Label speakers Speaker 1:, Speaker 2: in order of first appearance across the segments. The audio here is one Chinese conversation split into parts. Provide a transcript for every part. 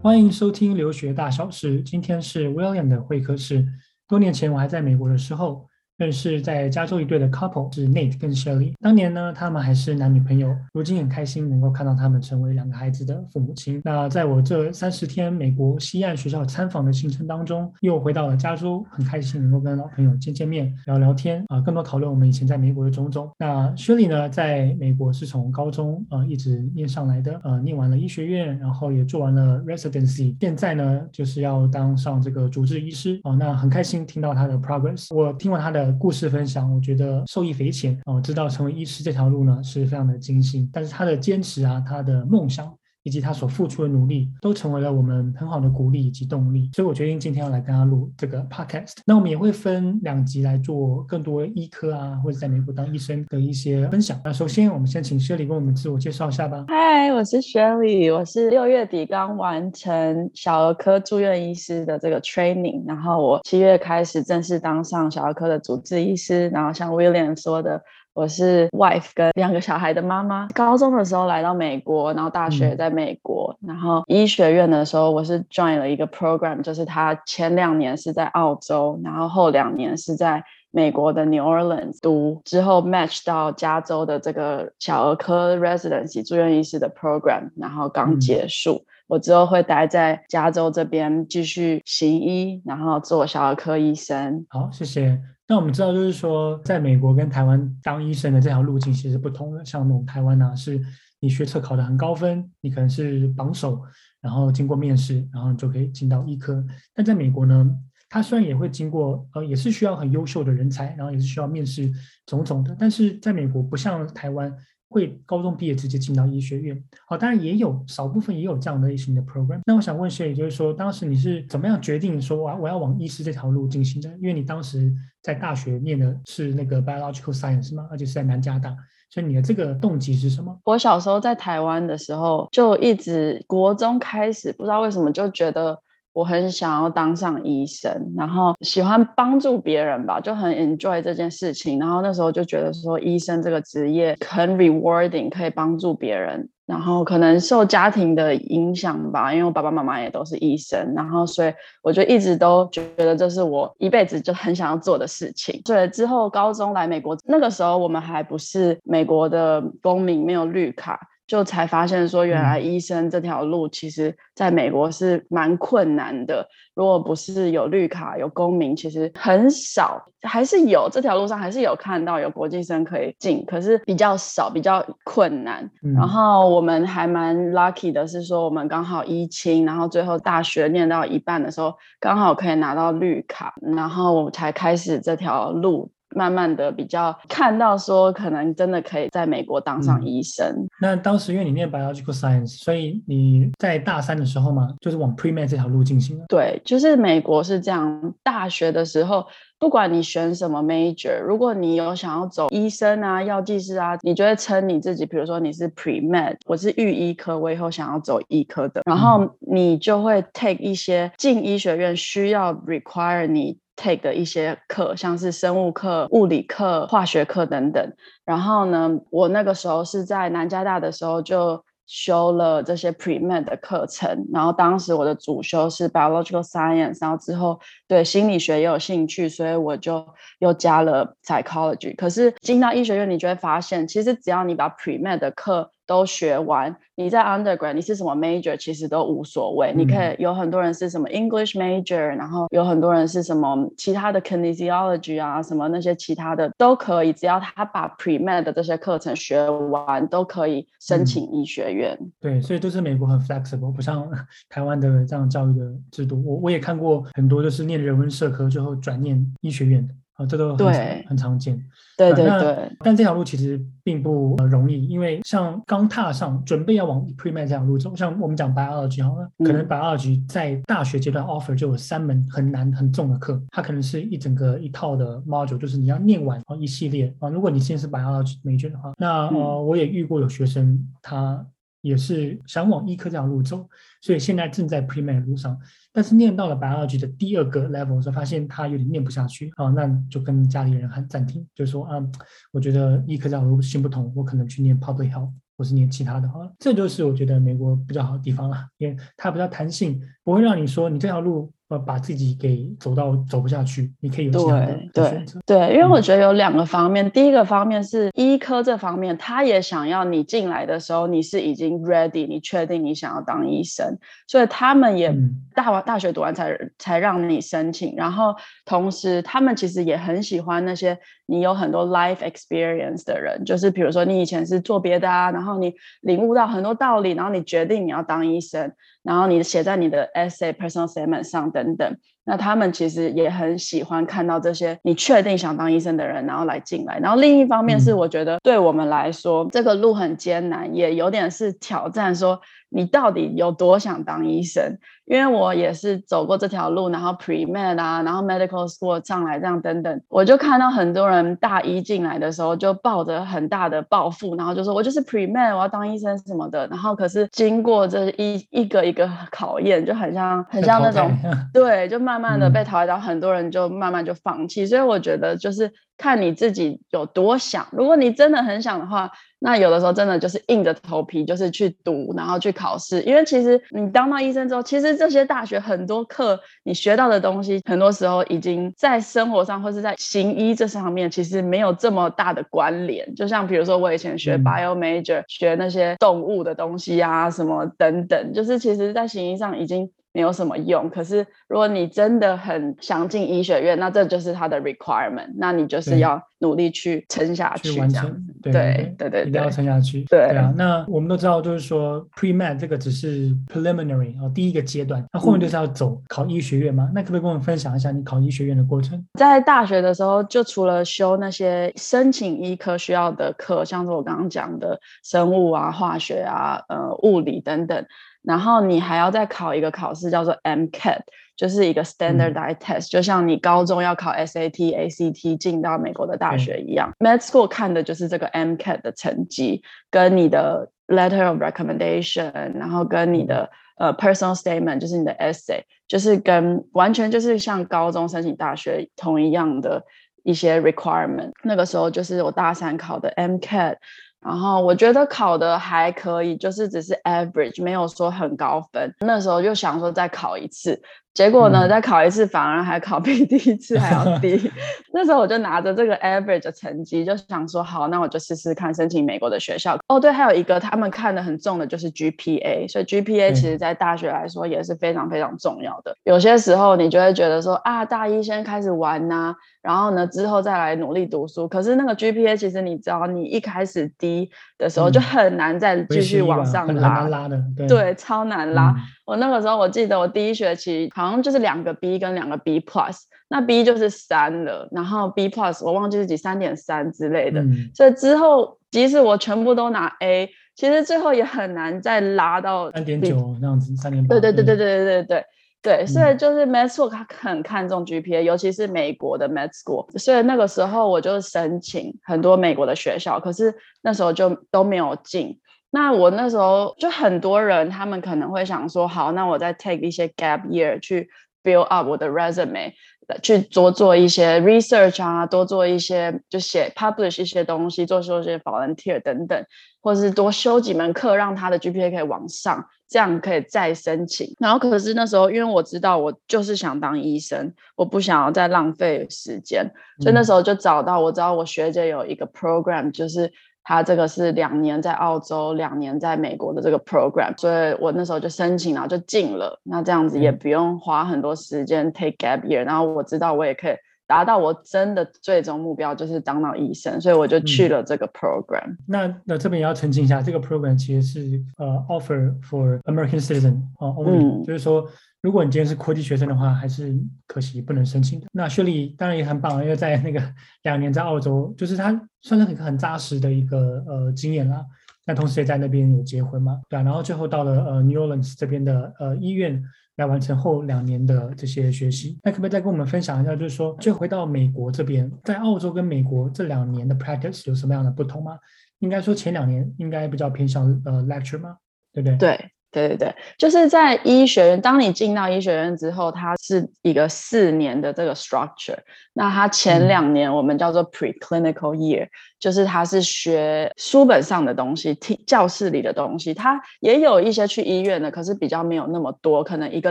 Speaker 1: 欢迎收听留学大小事。今天是 William 的会客室。多年前我还在美国的时候，认识在加州一对的 couple 是 Nate 跟 Shirley。当年呢，他们还是男女朋友。如今很开心能够看到他们成为两个孩子的父母亲。那在我这三十天美国西岸学校参访的行程当中，又回到了加州，很开心能够跟老朋友见见面、聊聊天啊，更多讨论我们以前在美国的种种。那 Shirley 呢，在美国是从高中呃一直念上来的，呃，念完了医学院，然后也做完了 residency，现在呢就是要当上这个主治医师啊。那很开心听到他的 progress，我听完他的。故事分享，我觉得受益匪浅我。知道成为医师这条路呢，是非常的艰辛，但是他的坚持啊，他的梦想。以及他所付出的努力，都成为了我们很好的鼓励以及动力。所以我决定今天要来跟他录这个 podcast。那我们也会分两集来做更多医科啊，或者在美国当医生的一些分享。那首先，我们先请 Shirley 跟我们自我介绍一下吧。
Speaker 2: 嗨，我是 Shirley，我是六月底刚完成小儿科住院医师的这个 training，然后我七月开始正式当上小儿科的主治医师。然后像 William 说的。我是 wife 跟两个小孩的妈妈。高中的时候来到美国，然后大学也在美国，嗯、然后医学院的时候，我是 join 了一个 program，就是他前两年是在澳洲，然后后两年是在美国的 New Orleans 读，之后 match 到加州的这个小儿科 residency 住院医师的 program，然后刚结束。嗯、我之后会待在加州这边继续行医，然后做小儿科医生。
Speaker 1: 好，谢谢。那我们知道，就是说，在美国跟台湾当医生的这条路径其实不同的。像那种台湾呢、啊，是你学测考的很高分，你可能是榜首，然后经过面试，然后你就可以进到医科。但在美国呢，它虽然也会经过，呃，也是需要很优秀的人才，然后也是需要面试种种的。但是在美国不像台湾。会高中毕业直接进到医学院，好，当然也有少部分也有这样的类型的 program。那我想问学姐，就是说当时你是怎么样决定说我我要往医师这条路进行的？因为你当时在大学念的是那个 biological science 吗，而且是在南加大，所以你的这个动机是什么？
Speaker 2: 我小时候在台湾的时候，就一直国中开始，不知道为什么就觉得。我很想要当上医生，然后喜欢帮助别人吧，就很 enjoy 这件事情。然后那时候就觉得说，医生这个职业很 rewarding，可以帮助别人。然后可能受家庭的影响吧，因为我爸爸妈妈也都是医生，然后所以我就一直都觉得这是我一辈子就很想要做的事情。所以之后高中来美国，那个时候我们还不是美国的公民，没有绿卡。就才发现说，原来医生这条路其实在美国是蛮困难的。如果不是有绿卡、有公民，其实很少，还是有这条路上还是有看到有国际生可以进，可是比较少，比较困难。嗯、然后我们还蛮 lucky 的是说，我们刚好医清，然后最后大学念到一半的时候，刚好可以拿到绿卡，然后我才开始这条路。慢慢的比较看到说，可能真的可以在美国当上医生。嗯、
Speaker 1: 那当时因为你念 biological science，所以你在大三的时候嘛，就是往 pre-med 这条路进行了。
Speaker 2: 对，就是美国是这样。大学的时候，不管你选什么 major，如果你有想要走医生啊、药剂师啊，你就会称你自己，比如说你是 pre-med，我是预医科，我以后想要走医科的，然后你就会 take 一些进医学院需要 require 你。Take 的一些课，像是生物课、物理课、化学课等等。然后呢，我那个时候是在南加大的时候就修了这些 pre-med 的课程。然后当时我的主修是 biological science，然后之后对心理学也有兴趣，所以我就又加了 psychology。可是进到医学院，你就会发现，其实只要你把 pre-med 的课都学完，你在 undergrad 你是什么 major 其实都无所谓。嗯、你可以有很多人是什么 English major，然后有很多人是什么其他的 kinesiology 啊，什么那些其他的都可以，只要他把 pre-med 的这些课程学完，都可以申请医学院。
Speaker 1: 嗯、对，所以都是美国很 flexible，不像 台湾的这样教育的制度。我我也看过很多，就是念人文社科最后转念医学院的。啊，这都很
Speaker 2: 对
Speaker 1: 很常见。
Speaker 2: 对对对，
Speaker 1: 但这条路其实并不容易，因为像刚踏上准备要往 pre-med 这条路走，像我们讲 biology 好了，可能 biology 在大学阶段 offer 就有三门很难很重的课，它可能是一整个一套的 module，就是你要念完一系列啊。如果你现在是 biology major 的话，那呃我也遇过有学生他也是想往医科这条路走，所以现在正在 pre-med 路上。但是念到了 biology 的第二个 level 时候，发现他有点念不下去啊，那就跟家里人喊暂停，就说啊，我觉得医科这条路行不通，我可能去念 public health 或是念其他的啊。这就是我觉得美国比较好的地方了，因为它比较弹性，不会让你说你这条路。把自己给走到走不下去，你可以有这样的选择。
Speaker 2: 对，对，因为我觉得有两个方面，嗯、第一个方面是医科这方面，他也想要你进来的时候你是已经 ready，你确定你想要当医生，所以他们也大完大学读完才、嗯、才让你申请。然后同时，他们其实也很喜欢那些你有很多 life experience 的人，就是比如说你以前是做别的啊，然后你领悟到很多道理，然后你决定你要当医生。然后你写在你的 essay、personal statement 上等等，那他们其实也很喜欢看到这些你确定想当医生的人，然后来进来。然后另一方面是，我觉得对我们来说，这个路很艰难，也有点是挑战，说。你到底有多想当医生？因为我也是走过这条路，然后 pre-med 啊，然后 medical school 上来这样等等，我就看到很多人大一进来的时候就抱着很大的抱负，然后就说我就是 pre-med，我要当医生什么的。然后可是经过这一一个一个考验，就很像很像那种对，就慢慢慢的被淘汰到，很多人就慢慢就放弃。所以我觉得就是看你自己有多想，如果你真的很想的话。那有的时候真的就是硬着头皮，就是去读，然后去考试。因为其实你当到医生之后，其实这些大学很多课你学到的东西，很多时候已经在生活上或是在行医这上面，其实没有这么大的关联。就像比如说我以前学 bio major，嗯，学那些动物的东西啊，什么等等，就是其实在行医上已经。没有什么用，可是如果你真的很想进医学院，那这就是它的 requirement，那你就是要努力去撑下去，
Speaker 1: 去完成，对对对对，一定要撑下去。
Speaker 2: 对，
Speaker 1: 对啊，那我们都知道，就是说 pre-med 这个只是 preliminary 啊，第一个阶段，那后面就是要走考医学院嘛？那可不可以跟我们分享一下你考医学院的过程？
Speaker 2: 在大学的时候，就除了修那些申请医科需要的课，像是我刚刚讲的生物啊、化学啊、呃、物理等等。然后你还要再考一个考试，叫做 MCAT，就是一个 standardized test，、嗯、就像你高中要考 SAT、ACT 进到美国的大学一样。Med School 看的就是这个 MCAT 的成绩，跟你的 letter of recommendation，然后跟你的呃 personal statement，就是你的 essay，就是跟完全就是像高中申请大学同一样的一些 requirement。那个时候就是我大三考的 MCAT。然后我觉得考的还可以，就是只是 average，没有说很高分。那时候就想说再考一次。结果呢，再考一次反而还考比第一次还要低。那时候我就拿着这个 average 的成绩，就想说好，那我就试试看申请美国的学校。哦，对，还有一个他们看的很重的就是 GPA，所以 GPA 其实在大学来说也是非常非常重要的。有些时候你就会觉得说啊，大一先开始玩呐、啊，然后呢之后再来努力读书。可是那个 GPA 其实你知道，你一开始低的时候就很难再继续往上拉，
Speaker 1: 对，
Speaker 2: 对，超难拉。嗯我那个时候，我记得我第一学期好像就是两个 B 跟两个 B plus，那 B 就是三了，然后 B plus 我忘记是几三点三之类的，嗯，所以之后即使我全部都拿 A，其实最后也很难再拉到
Speaker 1: 三点九那样子，三点八。
Speaker 2: 对对对对对对对对对，所以就是 Med School 他很看重 GPA，尤其是美国的 Med School，所以那个时候我就申请很多美国的学校，可是那时候就都没有进。那我那时候就很多人，他们可能会想说，好，那我再 take 一些 gap year 去 build up 我的 resume，去多做一些 research 啊，多做一些就写 publish 一些东西，做做一些 volunteer 等等，或者是多修几门课，让他的 GPA 可以往上，这样可以再申请。然后可是那时候，因为我知道我就是想当医生，我不想要再浪费时间，所以那时候就找到，我知道我学姐有一个 program，就是。他这个是两年在澳洲，两年在美国的这个 program，所以我那时候就申请，然后就进了。那这样子也不用花很多时间 take gap year，然后我知道我也可以达到我真的最终目标，就是当到医生，所以我就去了这个 program。嗯、那
Speaker 1: 那这边也要澄清一下，这个 program 其实是呃、uh, offer for American citizen 啊、uh, only，、嗯、就是说。如果你今天是国际学生的话，还是可惜不能申请的。那雪莉当然也很棒，因为在那个 两年在澳洲，就是他算是很很扎实的一个呃经验啦。那同时也在那边有结婚嘛，对啊。然后最后到了呃 New Orleans 这边的呃医院来完成后两年的这些学习。那可不可以再跟我们分享一下，就是说，就回到美国这边，在澳洲跟美国这两年的 practice 有什么样的不同吗？应该说前两年应该比较偏向呃 lecture 吗？对不对？
Speaker 2: 对。对对对，就是在医学院，当你进到医学院之后，它是一个四年的这个 structure。那它前两年我们叫做 preclinical year，、就是他是学书本上的东西，听教室里的东西。他也有一些去医院的，可是比较没有那么多，可能一个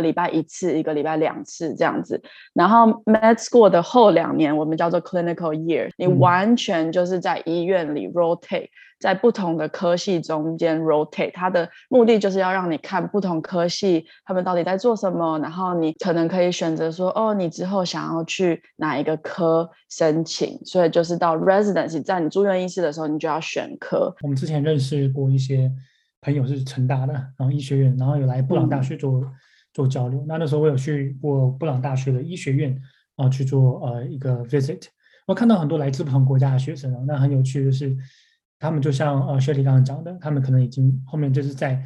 Speaker 2: 礼拜一次，一个礼拜两次这样子。然后 med school 的后两年我们叫做 clinical year，你完全就是在医院里 rotate。在不同的科系中间 rotate，它的目的就是要让你看不同科系他们到底在做什么，然后你可能可以选择说，哦，你之后想要去哪一个科申请，所以就是到 residency，在你住院医师的时候，你就要选科。
Speaker 1: 我们之前认识过一些朋友是成大的，然后医学院，然后有来布朗大学做、嗯、做交流。那那时候我有去过布朗大学的医学院啊去做呃一个 visit，我看到很多来自不同国家的学生啊，那很有趣的是。他们就像呃，Shirley 刚刚讲的，他们可能已经后面就是在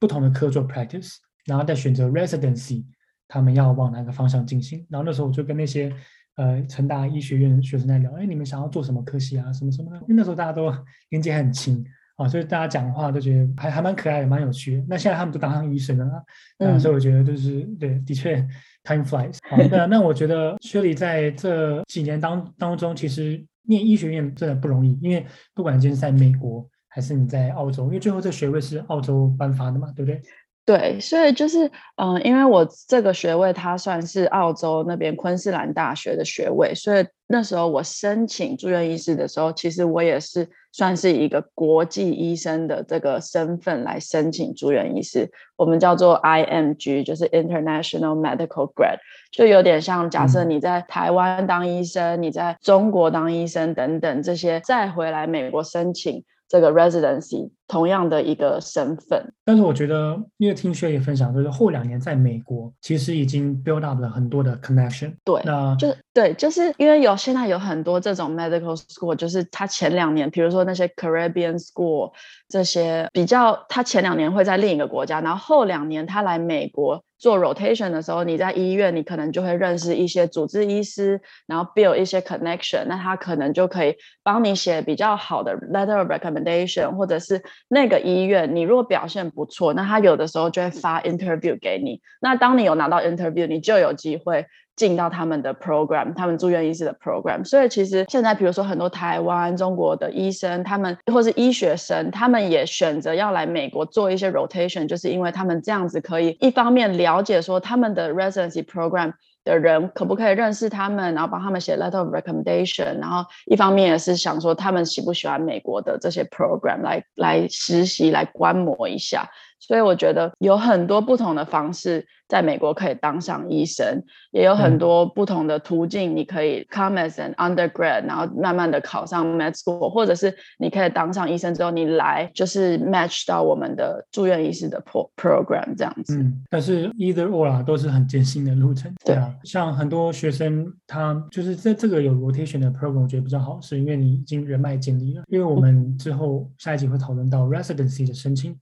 Speaker 1: 不同的科做 practice，然后再选择 residency，他们要往哪个方向进行。然后那时候我就跟那些呃成大医学院学生在聊，哎，你们想要做什么科系啊？什么什么的？因为那时候大家都 年纪还很轻啊，所以大家讲话都觉得还还蛮可爱的，蛮有趣的。那现在他们都当上医生了，嗯、啊，所以我觉得就是对，的确 time flies。好，那那我觉得 Shirley 在这几年当当中，其实。念医学院真的不容易，因为不管今天是在美国还是你在澳洲，因为最后这学位是澳洲颁发的嘛，对不对？
Speaker 2: 对，所以就是，嗯、呃，因为我这个学位它算是澳洲那边昆士兰大学的学位，所以那时候我申请住院医师的时候，其实我也是算是一个国际医生的这个身份来申请住院医师，我们叫做 IMG，就是 International Medical Grad，就有点像假设你在台湾当医生，嗯、你在中国当医生等等这些，再回来美国申请。这个 residency 同样的一个身份，
Speaker 1: 但是我觉得，因为听 Shirley 分享，就是后两年在美国，其实已经 build up 了很多的 connection。
Speaker 2: 对，那就对，就是因为有现在有很多这种 medical school，就是他前两年，比如说那些 Caribbean school 这些比较，他前两年会在另一个国家，然后后两年他来美国。做 rotation 的时候，你在医院，你可能就会认识一些主治医师，然后 build 一些 connection，那他可能就可以帮你写比较好的 letter of recommendation，或者是那个医院，你如果表现不错，那他有的时候就会发 interview 给你。那当你有拿到 interview，你就有机会。进到他们的 program，他们住院医师的 program，所以其实现在，比如说很多台湾、中国的医生，他们或是医学生，他们也选择要来美国做一些 rotation，就是因为他们这样子可以一方面了解说他们的 residency program 的人可不可以认识他们，然后帮他们写 letter of recommendation，然后一方面也是想说他们喜不喜欢美国的这些 program，来来实习来观摩一下。所以我觉得有很多不同的方式，在美国可以当上医生，也有很多不同的途径，你可以 come as an undergrad，然后慢慢的考上 med school，或者是你可以当上医生之后，你来就是 match 到我们的住院医师的 pro program 这样子。
Speaker 1: 嗯，但是 either or 啊，都是很艰辛的路程。对啊，像很多学生，他就是在这个有 rotation 的 program，我觉得比较好，是因为你已经人脉建立了。因为我们之后下一集会讨论到 residency 的申请。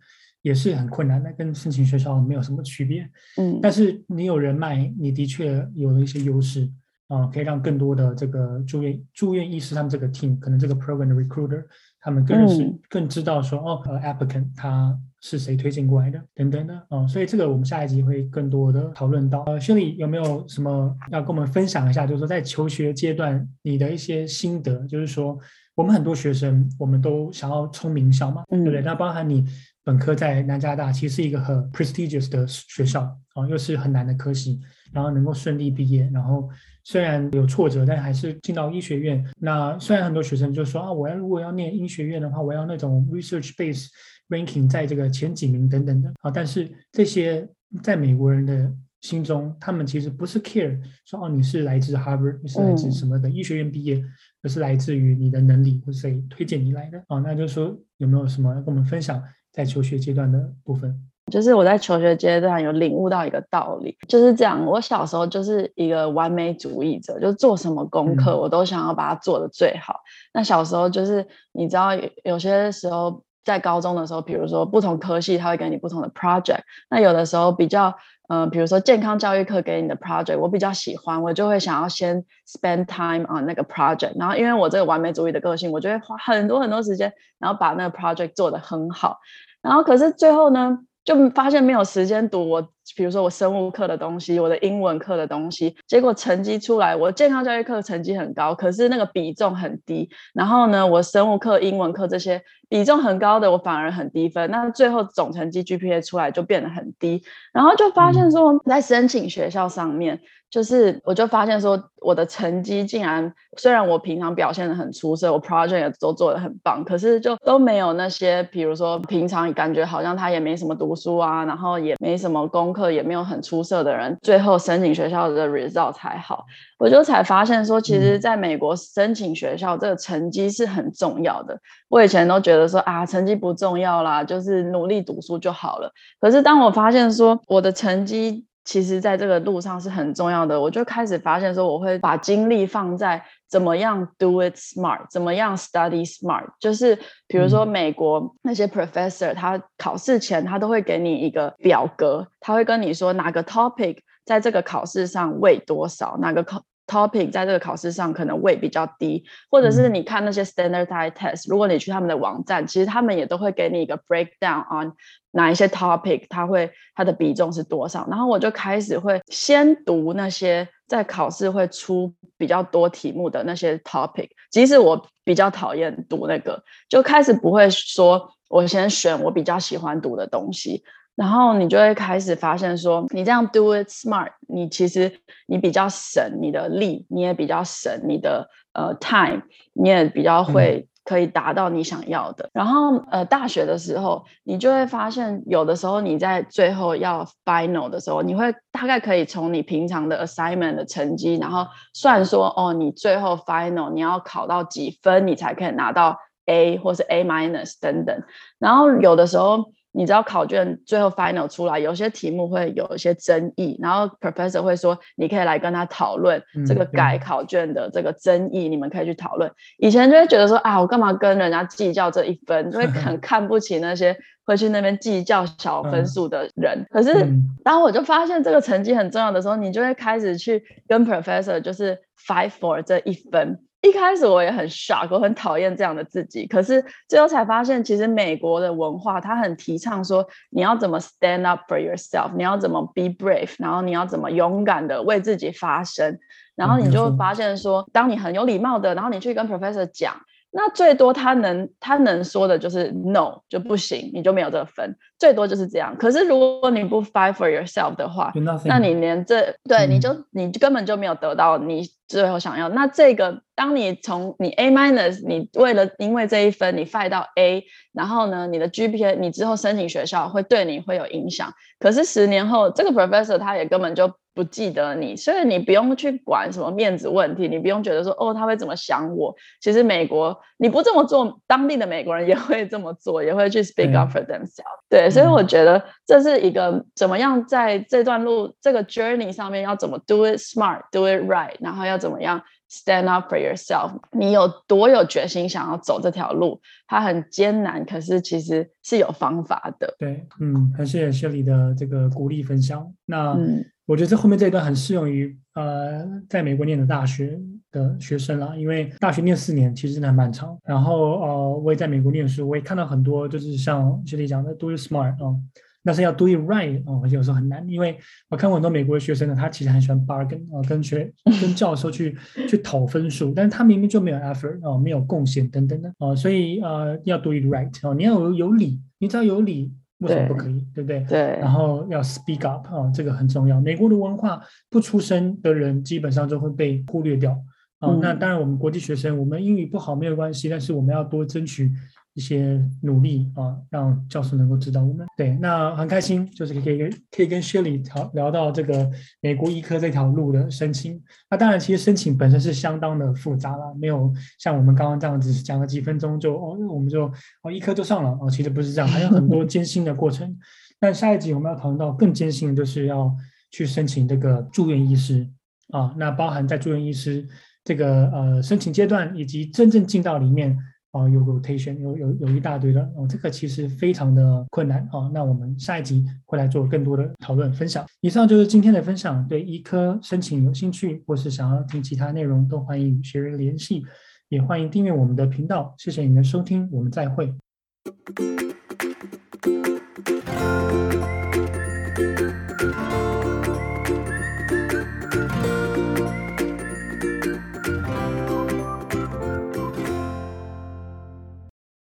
Speaker 1: 也是很困难的，跟申请学校没有什么区别。嗯，但是你有人脉，你的确有了一些优势啊、呃，可以让更多的这个住院住院医师他们这个 team，可能这个 program 的 recruiter，他们更是、嗯、更知道说哦，呃，applicant 他是谁推荐过来的等等的啊、呃，所以这个我们下一集会更多的讨论到。呃，Shirley 有没有什么要跟我们分享一下？就是说在求学阶段你的一些心得，就是说我们很多学生我们都想要冲名校嘛，嗯、对不对？那包含你。本科在南加大，其实是一个很 prestigious 的学校啊，又是很难的科系，然后能够顺利毕业，然后虽然有挫折，但还是进到医学院。那虽然很多学生就说啊，我要如果要念医学院的话，我要那种 research base ranking 在这个前几名等等的啊，但是这些在美国人的心中，他们其实不是 care 说哦，你是来自 Harvard，你是来自什么的医学院毕业，而是来自于你的能力或是谁推荐你来的啊。那就是说有没有什么要跟我们分享？在求学阶段的部分，
Speaker 2: 就是我在求学阶段有领悟到一个道理，就是这样。我小时候就是一个完美主义者，就做什么功课我都想要把它做的最好。嗯、那小时候就是你知道，有些时候在高中的时候，比如说不同科系，他会给你不同的 project。那有的时候比较，嗯、比如说健康教育课给你的 project，我比较喜欢，我就会想要先 spend time on 那个 project。然后因为我这个完美主义的个性，我就会花很多很多时间，然后把那个 project 做得很好。然后可是最后呢，就发现没有时间读我，比如说我生物课的东西，我的英文课的东西，结果成绩出来，我健康教育课成绩很高，可是那个比重很低。然后呢，我生物课、英文课这些比重很高的，我反而很低分。那最后总成绩 GPA 出来就变得很低，然后就发现说，在申请学校上面。就是，我就发现说，我的成绩竟然虽然我平常表现的很出色，我 project 也都做的很棒，可是就都没有那些，比如说平常感觉好像他也没什么读书啊，然后也没什么功课，也没有很出色的人，最后申请学校的 result 才好。我就才发现说，其实在美国申请学校这个成绩是很重要的。我以前都觉得说啊，成绩不重要啦，就是努力读书就好了。可是当我发现说我的成绩，其实，在这个路上是很重要的。我就开始发现说，我会把精力放在怎么样 do it smart，怎么样 study smart。就是比如说，美国那些 professor，他考试前他都会给你一个表格，他会跟你说哪个 topic 在这个考试上为多少，哪个考 topic 在这个考试上可能位比较低，或者是你看那些 standardized test，如果你去他们的网站，其实他们也都会给你一个 breakdown on。哪一些 topic 它会它的比重是多少？然后我就开始会先读那些在考试会出比较多题目的那些 topic，即使我比较讨厌读那个，就开始不会说我先选我比较喜欢读的东西。然后你就会开始发现说，你这样 do it smart，你其实你比较省你的力，你也比较省你的呃 time，你也比较会。可以达到你想要的。然后，呃，大学的时候，你就会发现，有的时候你在最后要 final 的时候，你会大概可以从你平常的 assignment 的成绩，然后算说，哦，你最后 final 你要考到几分，你才可以拿到 A 或是 A minus 等等。然后有的时候。你知道考卷最后 final 出来，有些题目会有一些争议，然后 professor 会说，你可以来跟他讨论这个改考卷的这个争议，嗯、你们可以去讨论。以前就会觉得说啊，我干嘛跟人家计较这一分，就会 很看不起那些会去那边计较小分数的人。嗯、可是当我就发现这个成绩很重要的时候，你就会开始去跟 professor 就是 fight for 这一分。一开始我也很 shock，我很讨厌这样的自己。可是最后才发现，其实美国的文化，它很提倡说，你要怎么 stand up for yourself，你要怎么 be brave，然后你要怎么勇敢的为自己发声。然后你就会发现说，当你很有礼貌的，然后你去跟 professor 讲。那最多他能他能说的就是 no 就不行，你就没有这个分，最多就是这样。可是如果你不 fight for yourself 的话那你连这对、嗯、你就你根本就没有得到你最后想要。那这个当你从你 A minus，你为了因为这一分你 fight 到 A，然后呢，你的 GPA 你之后申请学校会对你会有影响。可是十年后这个 professor 他也根本就。不记得你，所以你不用去管什么面子问题，你不用觉得说哦，他会怎么想我。其实美国你不这么做，当地的美国人也会这么做，也会去 speak up for themselves。对，对，所以我觉得这是一个怎么样在这段路这个 journey 上面要怎么 do it smart，do it right，然后要怎么样 stand up for yourself。你有多有决心想要走这条路，它很艰难，可是其实是有方法的。
Speaker 1: 对，嗯，很谢谢 Shirley 的这个鼓励分享。那嗯。我觉得这后面这一段很适用于呃，在美国念的大学的学生啦，因为大学念四年其实真的很漫长。然后呃，我也在美国念书，我也看到很多就是像学弟讲的 “do you smart” 啊、呃，但是要 “do it right” 啊、呃，有时候很难。因为我看过很多美国的学生呢，他其实很喜欢 bargain 啊、呃，跟学 跟教授去去讨分数，但是他明明就没有 effort 啊、呃，没有贡献等等的啊、呃，所以呃，要 “do it right” 啊、呃，你要有有理，你只要有理。为什么不可以？对，对不对？
Speaker 2: 对。
Speaker 1: 然后要 speak up 啊，这个很重要。美国的文化，不出声的人基本上就会被忽略掉啊。嗯、那当然，我们国际学生，我们英语不好没有关系，但是我们要多争取。一些努力啊，让教授能够指导我们。对，那很开心，就是可以跟可以跟 Shirley 聊聊到这个美国医科这条路的申请。那当然，其实申请本身是相当的复杂了，没有像我们刚刚这样子讲了几分钟就哦，我们就哦医科就上了哦，其实不是这样，还有很多 艰辛的过程。那下一集我们要讨论到更艰辛的，就是要去申请这个住院医师啊，那包含在住院医师这个呃申请阶段，以及真正进到里面。啊，有 rotation，有有有一大堆的哦，这个其实非常的困难啊。那我们下一集会来做更多的讨论分享。以上就是今天的分享。对医科申请有兴趣，或是想要听其他内容，都欢迎与学人联系，也欢迎订阅我们的频道。谢谢您的收听，我们再会。